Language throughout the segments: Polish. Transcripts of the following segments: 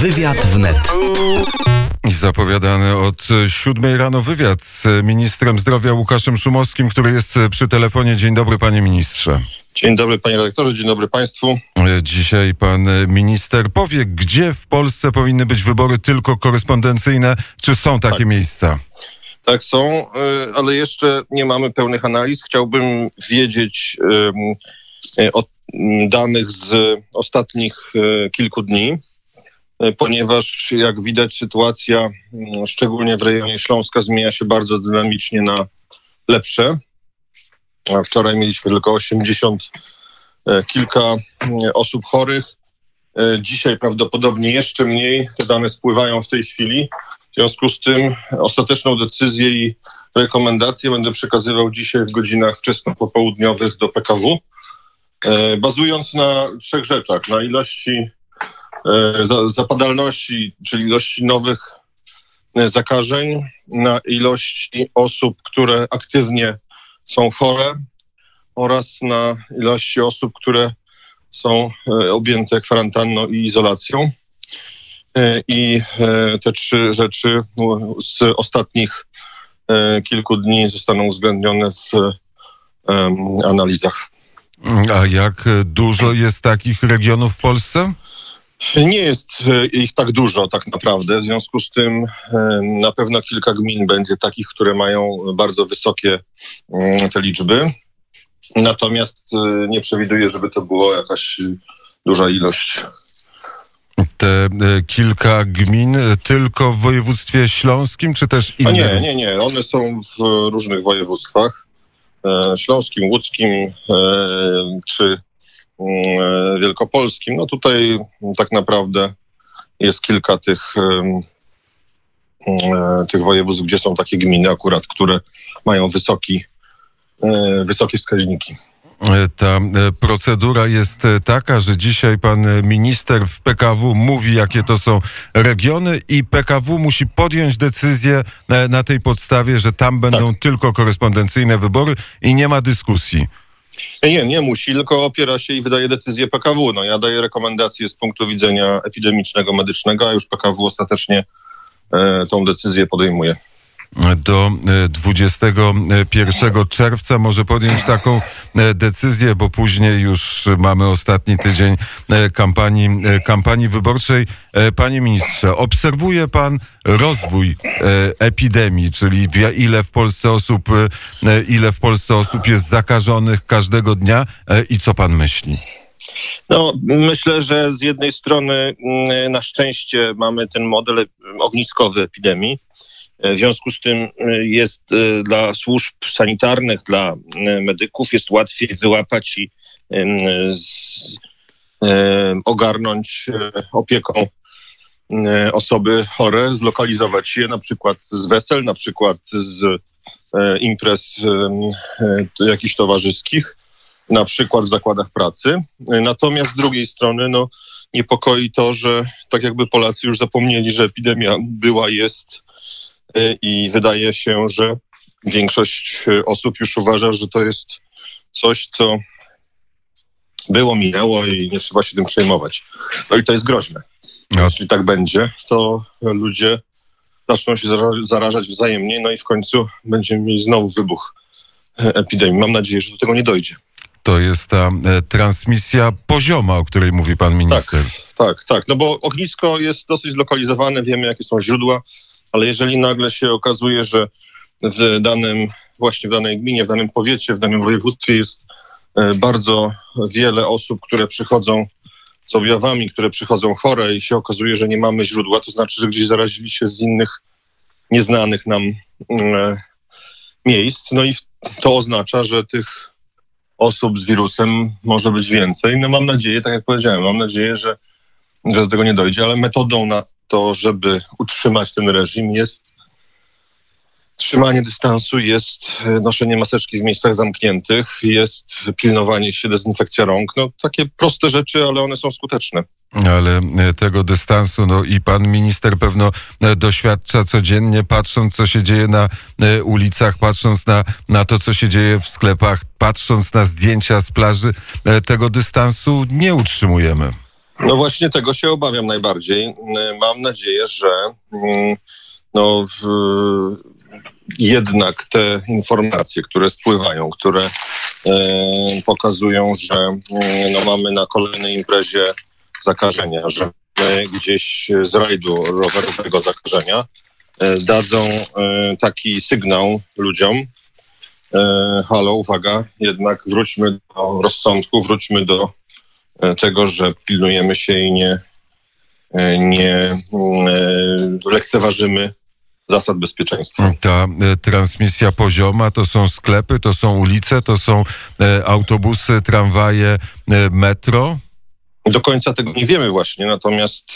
Wywiad wnet. Zapowiadany od siódmej rano wywiad z ministrem zdrowia Łukaszem Szumowskim, który jest przy telefonie. Dzień dobry, panie ministrze. Dzień dobry panie redaktorze, dzień dobry państwu. Dzisiaj pan minister powie, gdzie w Polsce powinny być wybory tylko korespondencyjne, czy są takie Tak. miejsca? Tak są, y, ale jeszcze nie mamy pełnych analiz. Chciałbym wiedzieć ym, y, o mm, danych z ostatnich y, kilku dni, y, ponieważ jak widać sytuacja, mm, szczególnie w rejonie Śląska, zmienia się bardzo dynamicznie na lepsze. Wczoraj mieliśmy tylko 80 e, kilka osób chorych. Dzisiaj prawdopodobnie jeszcze mniej. Te dane spływają w tej chwili. W związku z tym ostateczną decyzję i rekomendację będę przekazywał dzisiaj w godzinach wczesno-popołudniowych do PKW, e, bazując na trzech rzeczach. Na ilości e, za- zapadalności, czyli ilości nowych e, zakażeń, na ilości osób, które aktywnie są chore oraz na ilości osób, które są objęte kwarantanną i izolacją. E, I e, te trzy rzeczy z ostatnich e, kilku dni zostaną uwzględnione w analizach. A jak dużo jest takich regionów w Polsce? Nie jest ich tak dużo tak naprawdę. W związku z tym na pewno kilka gmin będzie takich, które mają bardzo wysokie mm, te liczby. Natomiast nie przewiduję, żeby to było jakaś duża ilość. Te e, kilka gmin e, tylko w województwie śląskim, czy też inne? nie, nie, nie. One są w różnych województwach. E, Śląskim, łódzkim czy mm, wielkopolskim. No tutaj tak naprawdę jest kilka tych, e, tych województw, gdzie są takie gminy akurat, które mają wysoki, wysokie wskaźniki. Ta e, procedura jest e, taka, że dzisiaj pan e, minister w PKW mówi, jakie to są regiony i PKW musi podjąć decyzję na tej podstawie, że tam będą tylko korespondencyjne wybory i nie ma dyskusji. Nie, nie musi, tylko opiera się i wydaje decyzję PKW. No, ja daję rekomendacje z punktu widzenia epidemicznego, medycznego, a już PKW ostatecznie e, tą decyzję podejmuje. Do e, 21 czerwca może podjąć taką e, decyzję, bo później już mamy ostatni tydzień e, kampanii, e, kampanii wyborczej. E, Panie ministrze, obserwuje pan rozwój e, epidemii, czyli ile w Polsce osób, e, ile w Polsce osób jest zakażonych każdego dnia e, i co pan myśli? No, myślę, że z jednej strony mm, na szczęście mamy ten model e, ogniskowy epidemii. E, W związku z tym e, jest e, dla służb sanitarnych, dla medyków jest łatwiej wyłapać i ogarnąć opieką osoby chore, zlokalizować je na przykład z wesel, na przykład z imprez jakichś towarzyskich na przykład w zakładach pracy. Natomiast z drugiej strony no, niepokoi to, że tak jakby Polacy już zapomnieli, że epidemia była, jest i wydaje się, że większość y, osób już uważa, że to jest coś, co było, minęło i nie trzeba się tym przejmować. No i to jest groźne. No. Jeśli tak będzie, to ludzie zaczną się zara- zarażać wzajemnie, no i w końcu będziemy mieli znowu wybuch e, epidemii. Mam nadzieję, że do tego nie dojdzie. To jest ta e, transmisja pozioma, o której mówi pan minister. Tak, tak. No bo ognisko jest dosyć zlokalizowane, wiemy jakie są źródła, ale jeżeli nagle się okazuje, że w danym, właśnie w danej gminie, w danym powiecie, w danym województwie jest e, bardzo wiele osób, które przychodzą z objawami, które przychodzą chore i się okazuje, że nie mamy źródła, to znaczy, że gdzieś zarazili się z innych nieznanych nam mm, e, miejsc. No i to oznacza, że tych osób z wirusem może być więcej. No mam nadzieję, tak jak powiedziałem, mam nadzieję, że że do tego nie dojdzie, ale metodą na to, żeby utrzymać ten reżim jest trzymanie dystansu, jest e, noszenie maseczki w miejscach zamkniętych, jest pilnowanie się, dezynfekcja rąk. No takie proste rzeczy, ale one są skuteczne. ale e, tego dystansu, no i pan minister pewno e, doświadcza codziennie, patrząc, co się dzieje na ulicach, patrząc na, na to, co się dzieje w sklepach, patrząc na zdjęcia z plaży, tego dystansu nie utrzymujemy. No właśnie tego się obawiam najbardziej. Mam nadzieję, że mm, no, jednak te informacje, które spływają, które e, pokazują, że mm, no, mamy na kolejnej imprezie zakażenia, że gdzieś z rajdu rowerowego zakażenia e, dadzą e, taki sygnał ludziom, halo, uwaga, jednak wróćmy do rozsądku, wróćmy do tego, że pilnujemy się i nie, nie lekceważymy zasad bezpieczeństwa. Ta transmisja pozioma to są sklepy, to są ulice, to są autobusy, tramwaje, metro? Do końca tego nie wiemy właśnie, natomiast,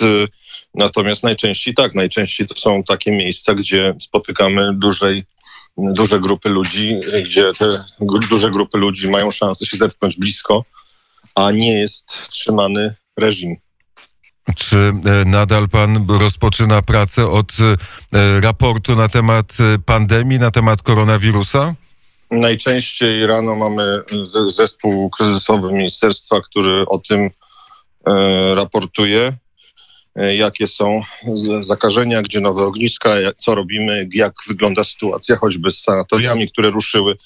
natomiast najczęściej tak, najczęściej to są takie miejsca, gdzie spotykamy dużej, duże grupy ludzi, gdzie te duże grupy ludzi mają szansę się zetknąć blisko, a nie jest trzymany reżim. Czy e, nadal pan rozpoczyna pracę od e, raportu na temat e, pandemii, na temat koronawirusa? Najczęściej rano mamy zespół kryzysowy ministerstwa, który o tym raportuje, jakie są zakażenia, gdzie nowe ogniska, co robimy, jak wygląda sytuacja choćby z sanatoriami, które ruszyły,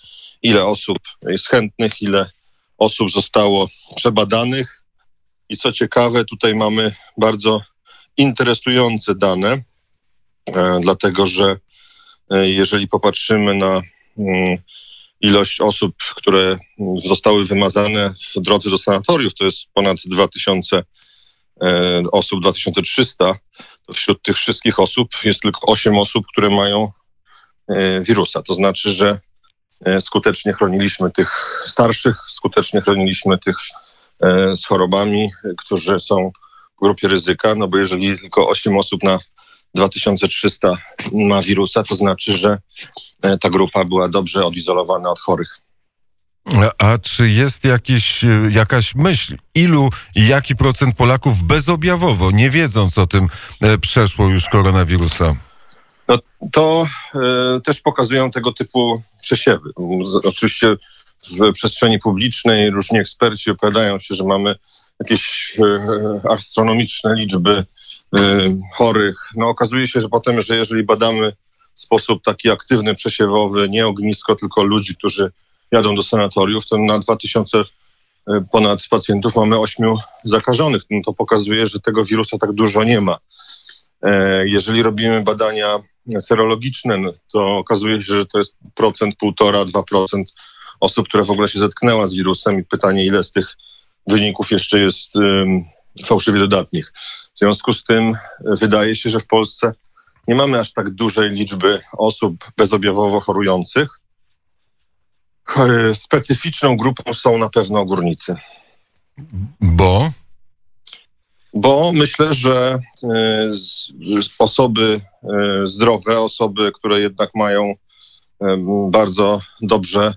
ile osób jest chętnych, ile osób zostało przebadanych. I co ciekawe, tutaj mamy bardzo interesujące dane, e, dlatego że jeżeli popatrzymy na mm, ilość osób, które zostały wymazane w drodze do sanatoriów, to jest ponad 2000 e, osób, 2300. To wśród tych wszystkich osób jest tylko 8 osób, które mają e, wirusa. To znaczy, że e, skutecznie chroniliśmy tych starszych, skutecznie chroniliśmy tych z chorobami, którzy są w grupie ryzyka, no bo jeżeli tylko 8 osób na 2300 ma wirusa, to znaczy, że e, ta grupa była dobrze odizolowana od chorych. A czy jest jakiś, e, jakaś myśl, ilu i jaki procent Polaków bezobjawowo, nie wiedząc o tym, e, przeszło już koronawirusa? No, to e, też pokazują tego typu przesiewy. Oczywiście w przestrzeni publicznej różni eksperci opowiadają się, że mamy jakieś e, astronomiczne liczby Y, chorych. No okazuje się, że potem, że jeżeli badamy w sposób taki aktywny, przesiewowy, nie ognisko, tylko ludzi, którzy jadą do sanatoriów, to na 2000 y, ponad pacjentów mamy 8 zakażonych. No to pokazuje, że tego wirusa tak dużo nie ma. E, jeżeli robimy badania serologiczne, no to okazuje się, że to jest procent, półtora, dwa procent osób, które w ogóle się zetknęła z wirusem i pytanie, ile z tych wyników jeszcze jest um, fałszywie dodatnich. W związku z tym e, wydaje się, że w Polsce nie mamy aż tak dużej liczby osób bezobjawowo chorujących. E, specyficzną grupą są na pewno górnicy. Bo? Bo myślę, że e, osoby zdrowe, osoby, które jednak mają bardzo dobrze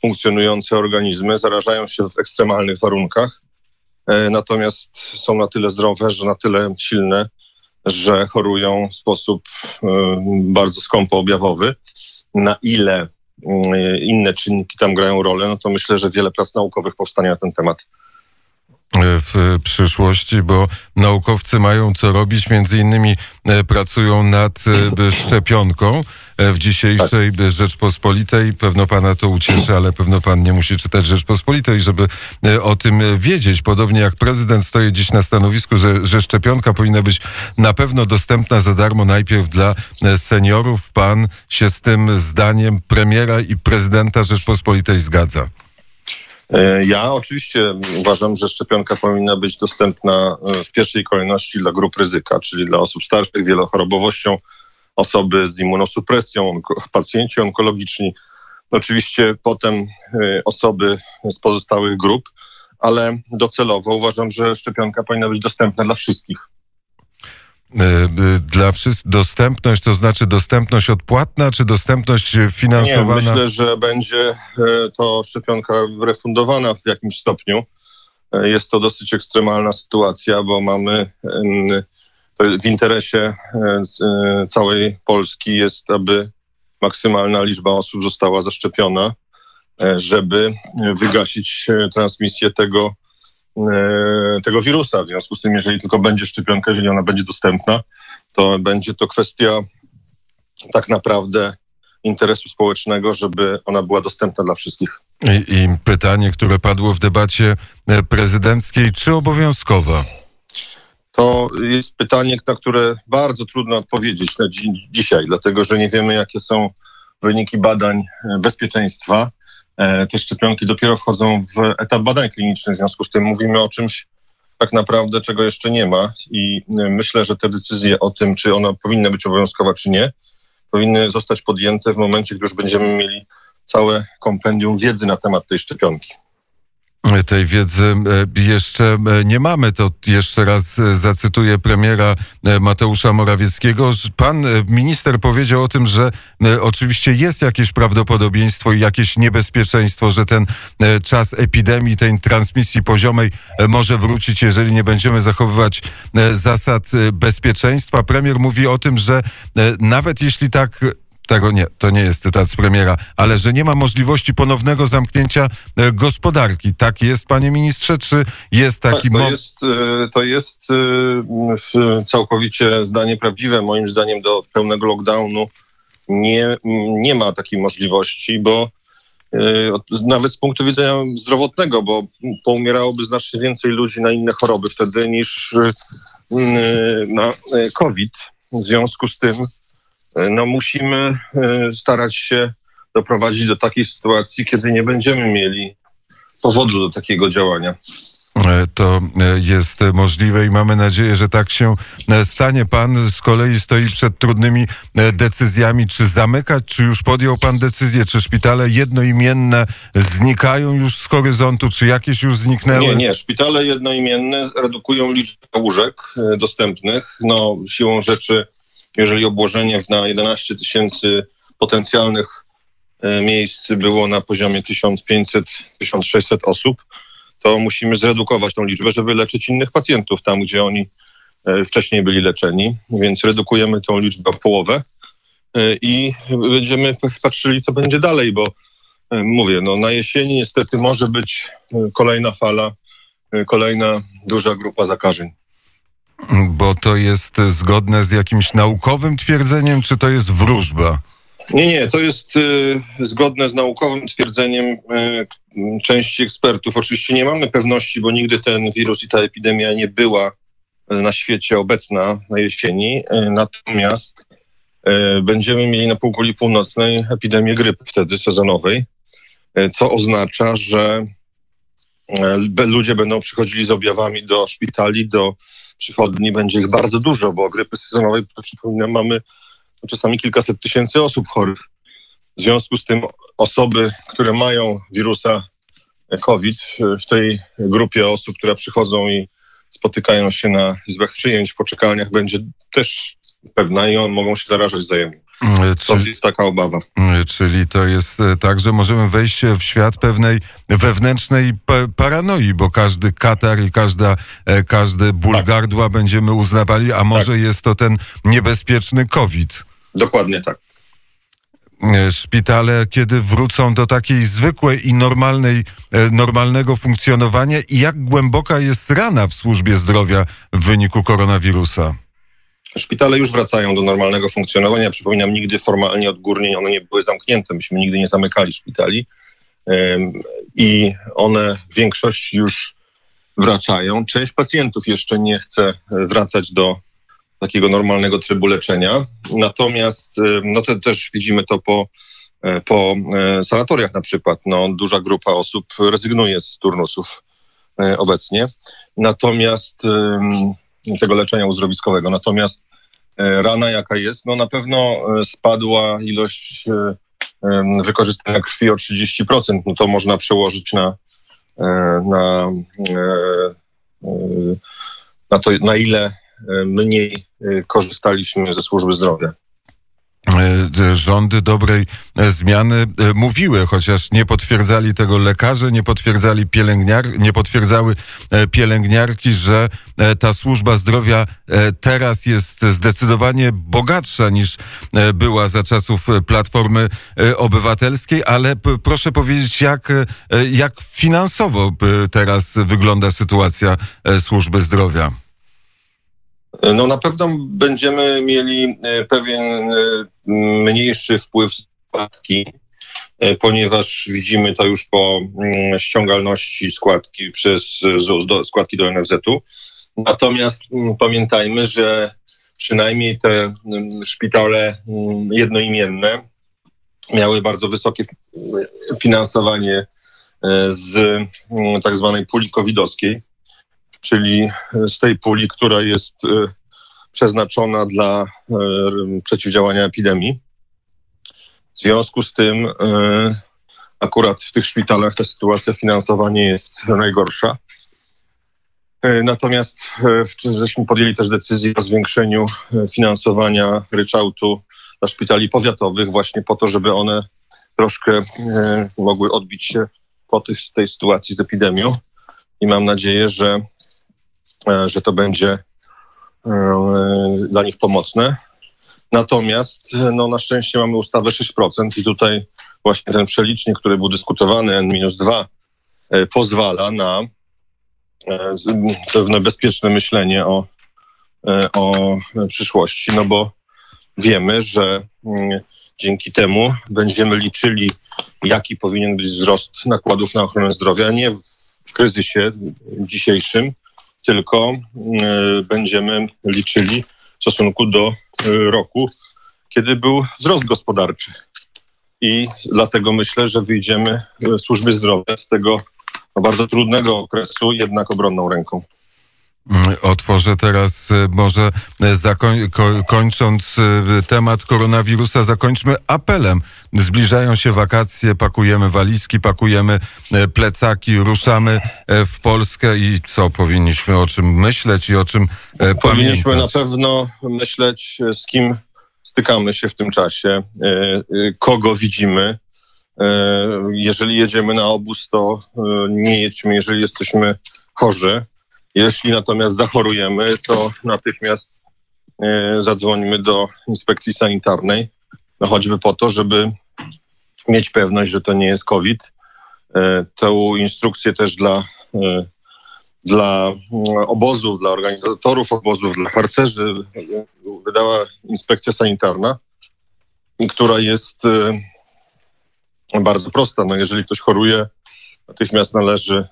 funkcjonujące organizmy, zarażają się w ekstremalnych warunkach E, natomiast są na tyle zdrowe, że na tyle silne, że chorują w sposób e, bardzo skąpo objawowy. Na ile e, inne czynniki tam grają rolę, no to myślę, że wiele prac naukowych powstanie na ten temat w przyszłości, bo naukowcy mają co robić, między innymi e, pracują nad e, szczepionką e, w dzisiejszej Rzeczpospolitej. Pewno pana to ucieszy, ale pewno pan nie musi czytać Rzeczpospolitej, żeby o tym wiedzieć. Podobnie jak prezydent stoi dziś na stanowisku, że, że szczepionka powinna być na pewno dostępna za darmo najpierw dla seniorów. Pan się z tym zdaniem premiera i prezydenta Rzeczpospolitej zgadza. E, ja oczywiście uważam, że szczepionka powinna być dostępna e, w pierwszej kolejności dla grup ryzyka, czyli dla osób starszych, wielochorobowością, osoby z immunosupresją, pacjenci onkologiczni, oczywiście potem e, osoby z pozostałych grup, ale docelowo uważam, że szczepionka powinna być dostępna dla wszystkich. E, e, dla wszystkich dostępność, to znaczy dostępność odpłatna, czy dostępność finansowana? Nie, myślę, że będzie e, to szczepionka refundowana w jakimś stopniu. Jest to dosyć ekstremalna sytuacja, bo mamy w interesie całej Polski jest, aby maksymalna liczba osób została zaszczepiona, żeby wygasić transmisję tego, tego wirusa. W związku z tym, jeżeli tylko będzie szczepionka, jeżeli ona będzie dostępna, to będzie to kwestia tak naprawdę interesu społecznego, żeby ona była dostępna dla wszystkich. I, I, pytanie, które padło w debacie e, prezydenckiej, czy obowiązkowa? To jest pytanie, na które bardzo trudno odpowiedzieć na dzi dzisiaj, dlatego że nie wiemy, jakie są wyniki badań e, bezpieczeństwa. E, te szczepionki dopiero wchodzą w etap badań klinicznych, w związku z tym mówimy o czymś tak naprawdę, czego jeszcze nie ma i myślę, że te decyzje o tym, czy ona powinna być obowiązkowa, czy nie, powinny zostać podjęte w momencie, gdy już będziemy mieli całe kompendium wiedzy na temat tej szczepionki tej wiedzy e, jeszcze e, nie mamy. To jeszcze raz e, zacytuję premiera Mateusza Morawieckiego. Pan minister powiedział o tym, że oczywiście jest jakieś prawdopodobieństwo i jakieś niebezpieczeństwo, że ten czas epidemii, tej transmisji poziomej może wrócić, jeżeli nie będziemy zachowywać zasad bezpieczeństwa. Premier mówi o tym, że nawet jeśli tak tego nie, to nie jest cytat z premiera, ale że nie ma możliwości ponownego zamknięcia e, gospodarki. Tak jest, panie ministrze, czy jest taki... Tak, to, jest, to jest e, całkowicie zdanie prawdziwe. Moim zdaniem do pełnego lockdownu nie, nie ma takiej możliwości, bo nawet z punktu widzenia zdrowotnego, bo poumierałoby znacznie więcej ludzi na inne choroby wtedy niż na COVID. W związku z tym no musimy e, starać się doprowadzić do takiej sytuacji, kiedy nie będziemy mieli powodu do takiego działania. E, to e, jest możliwe i mamy nadzieję, że tak się stanie. Pan z kolei stoi przed trudnymi decyzjami, czy zamykać, czy już podjął pan decyzję, czy szpitale jednoimienne znikają już z horyzontu, czy jakieś już zniknęły? Nie, nie. Szpitale jednoimienne redukują liczbę łóżek dostępnych. No, siłą rzeczy jeżeli obłożenie na 11 tysięcy potencjalnych e, miejsc było na poziomie 1500-1600 osób, to musimy zredukować tą liczbę, żeby leczyć innych pacjentów tam, gdzie oni e, wcześniej byli leczeni. Więc redukujemy tą liczbę o połowę e, i będziemy patrzyli, co będzie dalej, bo mówię, no na jesieni niestety może być kolejna fala, kolejna duża grupa zakażeń. Bo to jest zgodne z jakimś naukowym twierdzeniem, czy to jest wróżba? Nie, nie, to jest y, zgodne z naukowym twierdzeniem y, części ekspertów. Oczywiście nie mamy pewności, bo nigdy ten wirus i ta epidemia nie była na świecie obecna na jesieni. Y, natomiast y, będziemy mieli na półkuli północnej epidemię grypy wtedy sezonowej, y, co oznacza, że y, ludzie będą przychodzili z objawami do szpitali, do przychodni będzie ich bardzo dużo, bo grypy sezonowej, przypominam, mamy czasami kilkaset tysięcy osób chorych. W związku z tym osoby, które mają wirusa COVID w tej grupie osób, które przychodzą i spotykają się na izbach przyjęć, w poczekalniach, będzie też pewna i on, mogą się zarażać wzajemnie. To jest taka obawa. Czyli to jest e, tak, że możemy wejść w świat pewnej wewnętrznej paranoi, bo każdy Katar i każda, e, każdy ból tak. gardła będziemy uznawali, a może tak. jest to ten niebezpieczny COVID. Dokładnie tak e, szpitale, kiedy wrócą do takiej zwykłej i normalnej, normalnego funkcjonowania i jak głęboka jest rana w służbie zdrowia w wyniku koronawirusa? Szpitale już wracają do normalnego funkcjonowania. Przypominam, nigdy formalnie odgórnie one nie były zamknięte. Myśmy nigdy nie zamykali szpitali i one w większości już wracają. Część pacjentów jeszcze nie chce wracać do takiego normalnego trybu leczenia. Natomiast no to też widzimy to po, e, po e, sanatoriach na przykład. No, duża grupa osób rezygnuje z turnusów e, obecnie. Natomiast tego leczenia uzdrowiskowego. Natomiast e, rana jaka jest, no na pewno e, spadła ilość e, wykorzystania krwi o 30%. No to można przełożyć na, na, na to, na ile mniej korzystaliśmy ze służby zdrowia. E, rządy dobrej e, zmiany e, mówiły, chociaż nie potwierdzali tego lekarze, nie potwierdzali pielęgniar, nie potwierdzały pielęgniarki, że ta służba zdrowia teraz jest zdecydowanie bogatsza niż była za czasów Platformy Obywatelskiej, ale proszę powiedzieć, jak, jak finansowo teraz wygląda sytuacja służby zdrowia? No na pewno będziemy mieli e, pewien e, mniejszy wpływ składki, e, ponieważ widzimy to już po mm, ściągalności składki przez do, składki do NFZ-u. Natomiast mm, pamiętajmy, że przynajmniej te mm, szpitale jednoimienne miały bardzo wysokie finansowanie z tak zwanej puli covidowskiej czyli z tej puli, która jest e, przeznaczona dla e, przeciwdziałania epidemii. W związku z tym e, akurat w tych szpitalach ta sytuacja finansowa nie jest najgorsza. Natomiast żeśmy podjęli też decyzję o zwiększeniu finansowania ryczałtu dla szpitali powiatowych właśnie po to, żeby one troszkę mogły odbić się po tych, tej sytuacji z epidemią. I mam nadzieję, że że to będzie e, dla nich pomocne. Natomiast no, na szczęście mamy ustawę 6% i tutaj właśnie ten przelicznik, który był dyskutowany, N-2, e, pozwala na pewne bezpieczne myślenie o, o przyszłości, no bo wiemy, że mm, dzięki temu będziemy liczyli, jaki powinien być wzrost nakładów na ochronę zdrowia, nie w kryzysie dzisiejszym, tylko e, będziemy liczyli w stosunku do e, roku, kiedy był wzrost gospodarczy. I dlatego myślę, że wyjdziemy w służby zdrowia z tego bardzo trudnego okresu jednak obronną ręką. Otworzę teraz e, może e, zakoń, ko, kończąc e, temat koronawirusa, zakończmy apelem. Zbliżają się wakacje, pakujemy walizki, pakujemy plecaki, ruszamy w Polskę i co powinniśmy o czym myśleć i o czym powinniśmy pamiętać? Powinniśmy na pewno myśleć, z kim stykamy się w tym czasie, kogo widzimy. Jeżeli jedziemy na obóz, to nie jedźmy, jeżeli jesteśmy chorzy jeśli natomiast zachorujemy, to natychmiast e, zadzwonimy do inspekcji sanitarnej, no choćby po to, żeby mieć pewność, że to nie jest COVID. E, tę instrukcję też dla, e, dla obozów, dla organizatorów obozów, dla harcerzy wydała inspekcja sanitarna, która jest bardzo prosta. No jeżeli ktoś choruje, natychmiast należy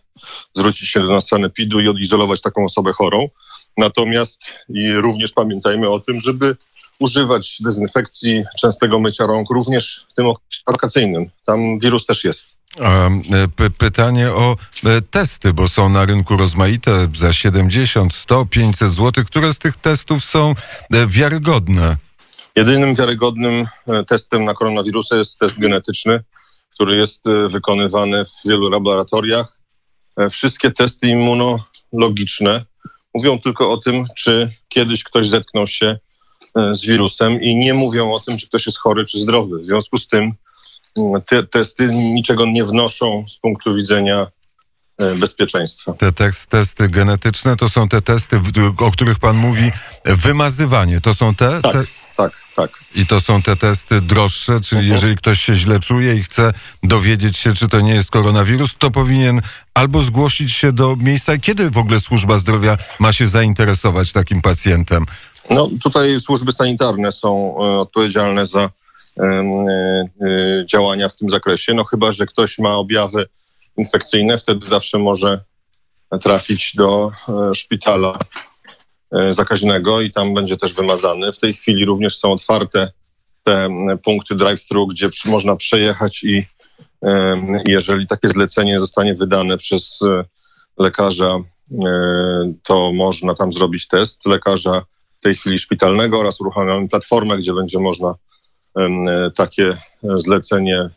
zwrócić się do sanepidu i odizolować taką osobę chorą. Natomiast i również pamiętajmy o tym, żeby używać dezynfekcji, częstego mycia rąk, również w tym okresie wakacyjnym. Tam wirus też jest. E, pytanie o e, testy, bo są na rynku rozmaite za 70, 100, 500 zł. Które z tych testów są e, wiarygodne? Jedynym wiarygodnym testem na koronawirusa jest test genetyczny który jest e, wykonywany w wielu laboratoriach. E, wszystkie testy immunologiczne mówią tylko o tym, czy kiedyś ktoś zetknął się e, z wirusem i nie mówią o tym, czy ktoś jest chory czy zdrowy. W związku z tym mm, te testy niczego nie wnoszą z punktu widzenia bezpieczeństwa. Te testy genetyczne to są te testy, o których pan mówi, wymazywanie. To są te? Tak. te tak, tak. I to są te testy droższe, czyli uh-huh. jeżeli ktoś się źle czuje i chce dowiedzieć się, czy to nie jest koronawirus, to powinien albo zgłosić się do miejsca. Kiedy w ogóle służba zdrowia ma się zainteresować takim pacjentem? No tutaj służby sanitarne są e, odpowiedzialne za e, e, działania w tym zakresie. No chyba, że ktoś ma objawy infekcyjne, wtedy zawsze może trafić do szpitala zakaźnego i tam będzie też wymazany. W tej chwili również są otwarte te punkty drive-thru, gdzie można przejechać i jeżeli takie zlecenie zostanie wydane przez e, lekarza, e, to można tam zrobić test lekarza w tej chwili szpitalnego oraz uruchamiamy platformę, gdzie będzie można takie zlecenie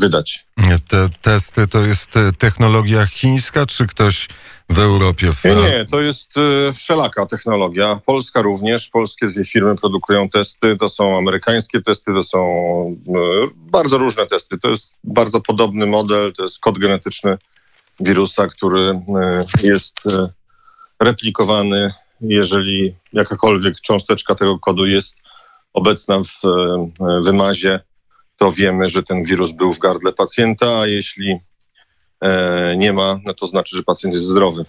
wydać. Te testy to jest technologia chińska, czy ktoś w Europie? W... Nie, nie, to jest e, wszelaka technologia. Polska również. Polskie firmy produkują testy. To są amerykańskie testy, to są e, bardzo różne testy. To jest bardzo podobny model. To jest kod genetyczny wirusa, który e, jest replikowany, jeżeli jakakolwiek cząsteczka tego kodu jest obecna w wymazie, to wiemy, że ten wirus był w gardle pacjenta, a jeśli E, nie ma, no to znaczy, że pacjent jest zdrowy.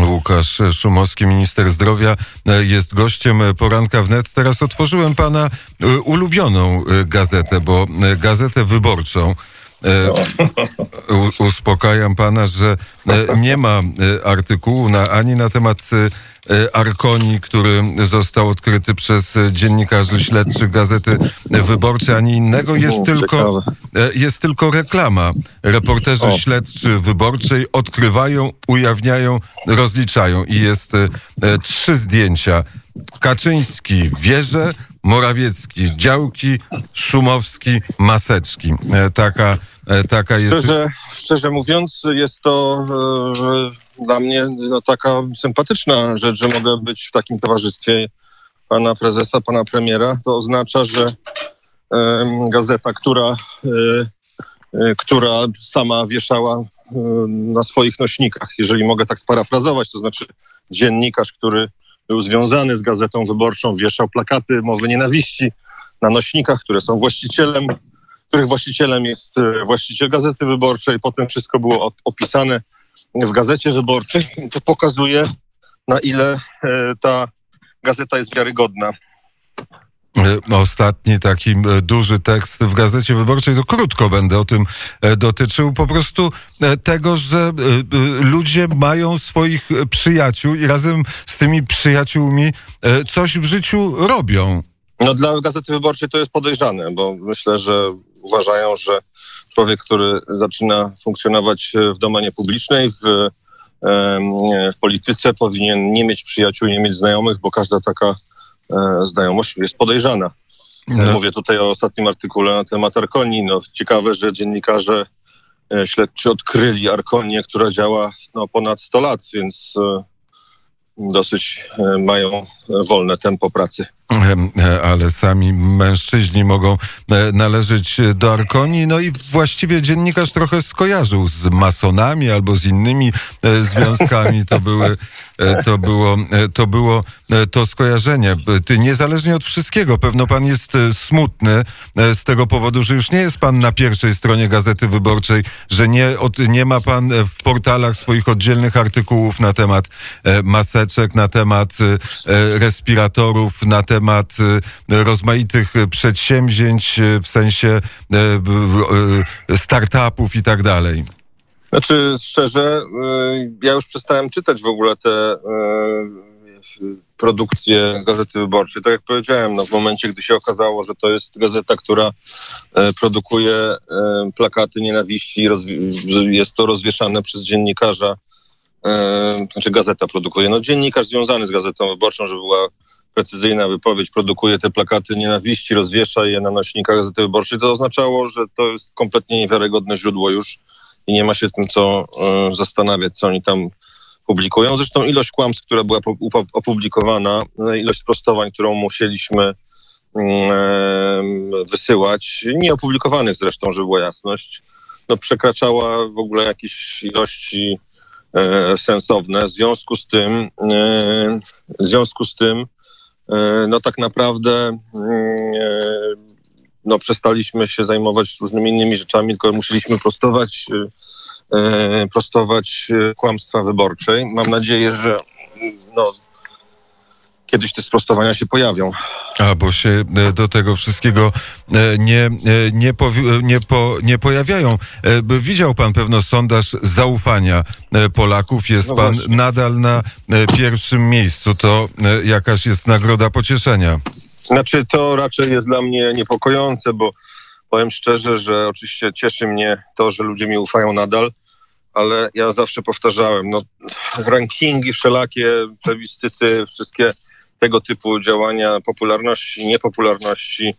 Łukasz Szumowski, minister zdrowia, e, jest gościem poranka wnet. Teraz otworzyłem pana e, ulubioną gazetę, bo gazetę wyborczą. Uspokajam pana, że nie ma artykułu na, ani na temat E, Arkoni, który został odkryty przez dziennikarzy śledczych Gazety Wyborczej, ani innego. Jest tylko, e, jest tylko reklama. Reporterzy o. śledczy Wyborczej odkrywają, ujawniają, rozliczają. I jest e, trzy zdjęcia. Kaczyński wieże, Morawiecki działki, Szumowski maseczki. Taka, taka jest... Szczerze, szczerze mówiąc, jest to dla mnie no, taka sympatyczna rzecz, że mogę być w takim towarzystwie pana prezesa, pana premiera. To oznacza, że gazeta, która, która sama wieszała na swoich nośnikach, jeżeli mogę tak sparafrazować, to znaczy dziennikarz, który był związany z gazetą wyborczą, wieszał plakaty mowy nienawiści na nośnikach, które są właścicielem, których właścicielem jest właściciel gazety wyborczej. Potem wszystko było opisane w gazecie wyborczej, to pokazuje, na ile e, ta gazeta jest wiarygodna. E, ostatni taki e, duży tekst w Gazecie Wyborczej, to krótko będę o tym dotyczył, po prostu tego, że ludzie mają swoich przyjaciół i razem z tymi przyjaciółmi coś w życiu robią. No dla Gazety Wyborczej to jest podejrzane, bo myślę, że uważają, że człowiek, który zaczyna funkcjonować w domenie publicznej, w, w polityce, powinien nie mieć przyjaciół, nie mieć znajomych, bo każda taka e, znajomość jest podejrzana. No. Mówię tutaj o ostatnim artykule na temat Arkonii. No, ciekawe, że dziennikarze e, śledczy odkryli Arkonię, która działa no, ponad 100 lat, więc e, dosyć e, mają wolne tempo pracy. E, ale sami mężczyźni mogą e, należeć do Arkonii. No i właściwie dziennikarz trochę skojarzył z masonami albo z innymi związkami. To były to było, to było to skojarzenie. Niezależnie od wszystkiego, pewno pan jest smutny z tego powodu, że już nie jest pan na pierwszej stronie Gazety Wyborczej, że nie, od, nie ma pan w portalach swoich oddzielnych artykułów na temat masy na temat y, y, respiratorów, na temat y, rozmaitych przedsięwzięć w sensie startupów i tak dalej? Znaczy, szczerze, ja już przestałem czytać w ogóle te produkcje Gazety Wyborczej. Tak jak powiedziałem, no w momencie, gdy się okazało, że to jest gazeta, która produkuje plakaty nienawiści, jest to rozwieszane przez dziennikarza znaczy gazeta produkuje, no dziennikarz związany z Gazetą Wyborczą, żeby była precyzyjna wypowiedź, produkuje te plakaty nienawiści, rozwiesza je na nośnikach Gazety Wyborczej, to oznaczało, że to jest kompletnie niewiarygodne źródło już i nie ma się tym co zastanawiać, co oni tam publikują. Zresztą ilość kłamstw, która była opublikowana, e, ilość sprostowań, którą musieliśmy wysyłać, nieopublikowanych zresztą, żeby była jasność, no przekraczała w ogóle jakieś ilości sensowne. W związku z tym, e, w związku z tym, e, no tak naprawdę mm, no przestaliśmy się zajmować różnymi innymi rzeczami, tylko musieliśmy prostować, prostować kłamstwa wyborczej. Mam nadzieję, że no, kiedyś te sprostowania się pojawią. A, bo się e, do tego wszystkiego e, nie, e, nie, nie, po, nie pojawiają. Widział pan pewno sondaż zaufania Polaków. Jest no pan właśnie. nadal na pierwszym miejscu. To jakaś jest nagroda pocieszenia. Znaczy, to raczej jest dla mnie niepokojące, bo powiem szczerze, że oczywiście cieszy mnie to, że ludzie mi ufają nadal, ale ja zawsze powtarzałem, no rankingi wszelakie, plebiscyty, wszystkie tego typu działania popularności, niepopularności,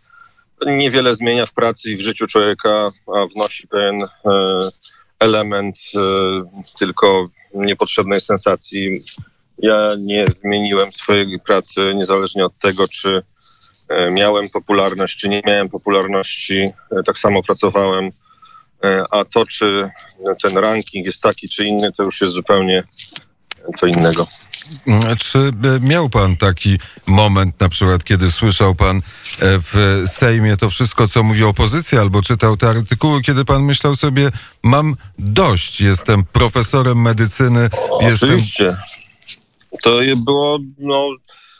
niewiele zmienia w pracy i w życiu człowieka, a wnosi pewien e, element e, tylko niepotrzebnej sensacji. Ja nie zmieniłem swojej pracy niezależnie od tego, czy e, miałem popularność, czy nie miałem popularności. Tak samo pracowałem. A to, czy ten ranking jest taki, czy inny, to już jest zupełnie co innego. Czy miał pan taki moment, na przykład, kiedy słyszał pan e, w Sejmie to wszystko, co mówi opozycja, albo czytał te artykuły, kiedy pan myślał sobie, mam dość, jestem profesorem medycyny, jestem... Oczywiście. To było no,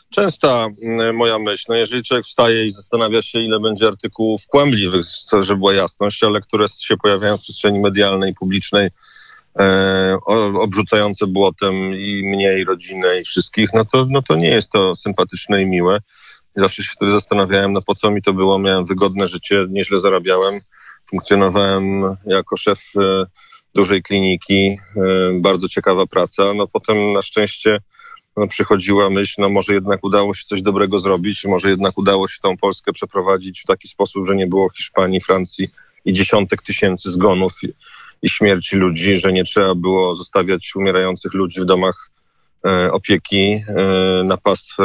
częsta mm, moja myśl. No, jeżeli człowiek wstaje i zastanawia się, ile będzie artykułów kłamliwych, żeby była jasność, ale które się pojawiają w przestrzeni medialnej, publicznej, o- obrzucające błotem i mnie, i rodzinę, i wszystkich, no to, no to nie jest to sympatyczne i miłe. Zawsze się wtedy zastanawiałem, no po co mi to było. Miałem wygodne życie, nieźle zarabiałem, funkcjonowałem jako szef e, dużej kliniki, e, bardzo ciekawa praca. No potem na szczęście no, przychodziła myśl, no może jednak udało się coś dobrego zrobić, może jednak udało się tą Polskę przeprowadzić w taki sposób, że nie było Hiszpanii, Francji i dziesiątek tysięcy zgonów i, śmierci ludzi, że nie trzeba było zostawiać umierających ludzi w domach e, opieki e, na pastwę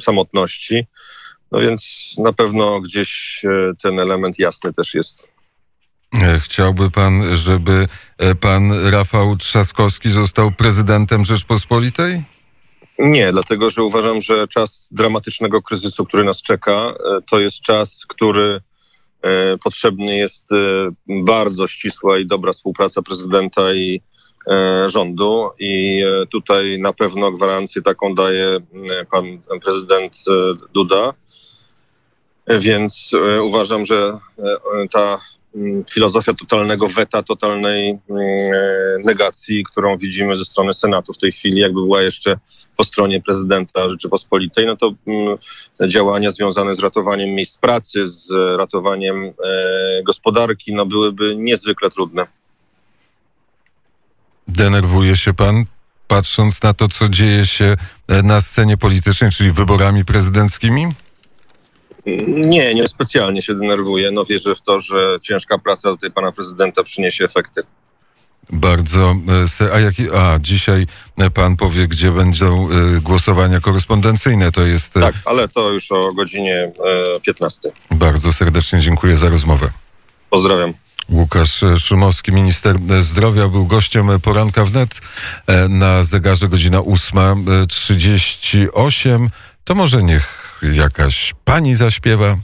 samotności. No więc na pewno gdzieś e, ten element jasny też jest. Chciałby pan, żeby pan Rafał Trzaskowski został prezydentem Rzeczpospolitej? Nie, dlatego że uważam, że czas dramatycznego kryzysu, który nas czeka, to jest czas, który potrzebny jest e, bardzo ścisła i dobra współpraca prezydenta i e, rządu i e, tutaj na pewno gwarancję taką daje pan prezydent e, Duda. E, Więc e, uważam, że e, ta filozofia totalnego weta, totalnej mm, e, negacji, którą widzimy ze strony Senatu w tej chwili, jakby była jeszcze po stronie prezydenta Rzeczypospolitej, no to mm, działania związane z ratowaniem miejsc pracy, z ratowaniem e, gospodarki, no byłyby niezwykle trudne. Denerwuje się pan, patrząc na to, co dzieje się e, na scenie politycznej, czyli wyborami prezydenckimi? Nie, nie specjalnie się denerwuję. No wierzę w to, że ciężka praca tutaj pana prezydenta przyniesie efekty. Bardzo. e, A, jaki, a dzisiaj e, pan powie, gdzie będą e, głosowania korespondencyjne. To jest. Tak, ale to już o godzinie e, 15. Bardzo serdecznie dziękuję za rozmowę. Pozdrawiam. Łukasz Szumowski, minister zdrowia, był gościem poranka wnet. Na zegarze godzina 8.38. To może niech jakaś pani zaśpiewa.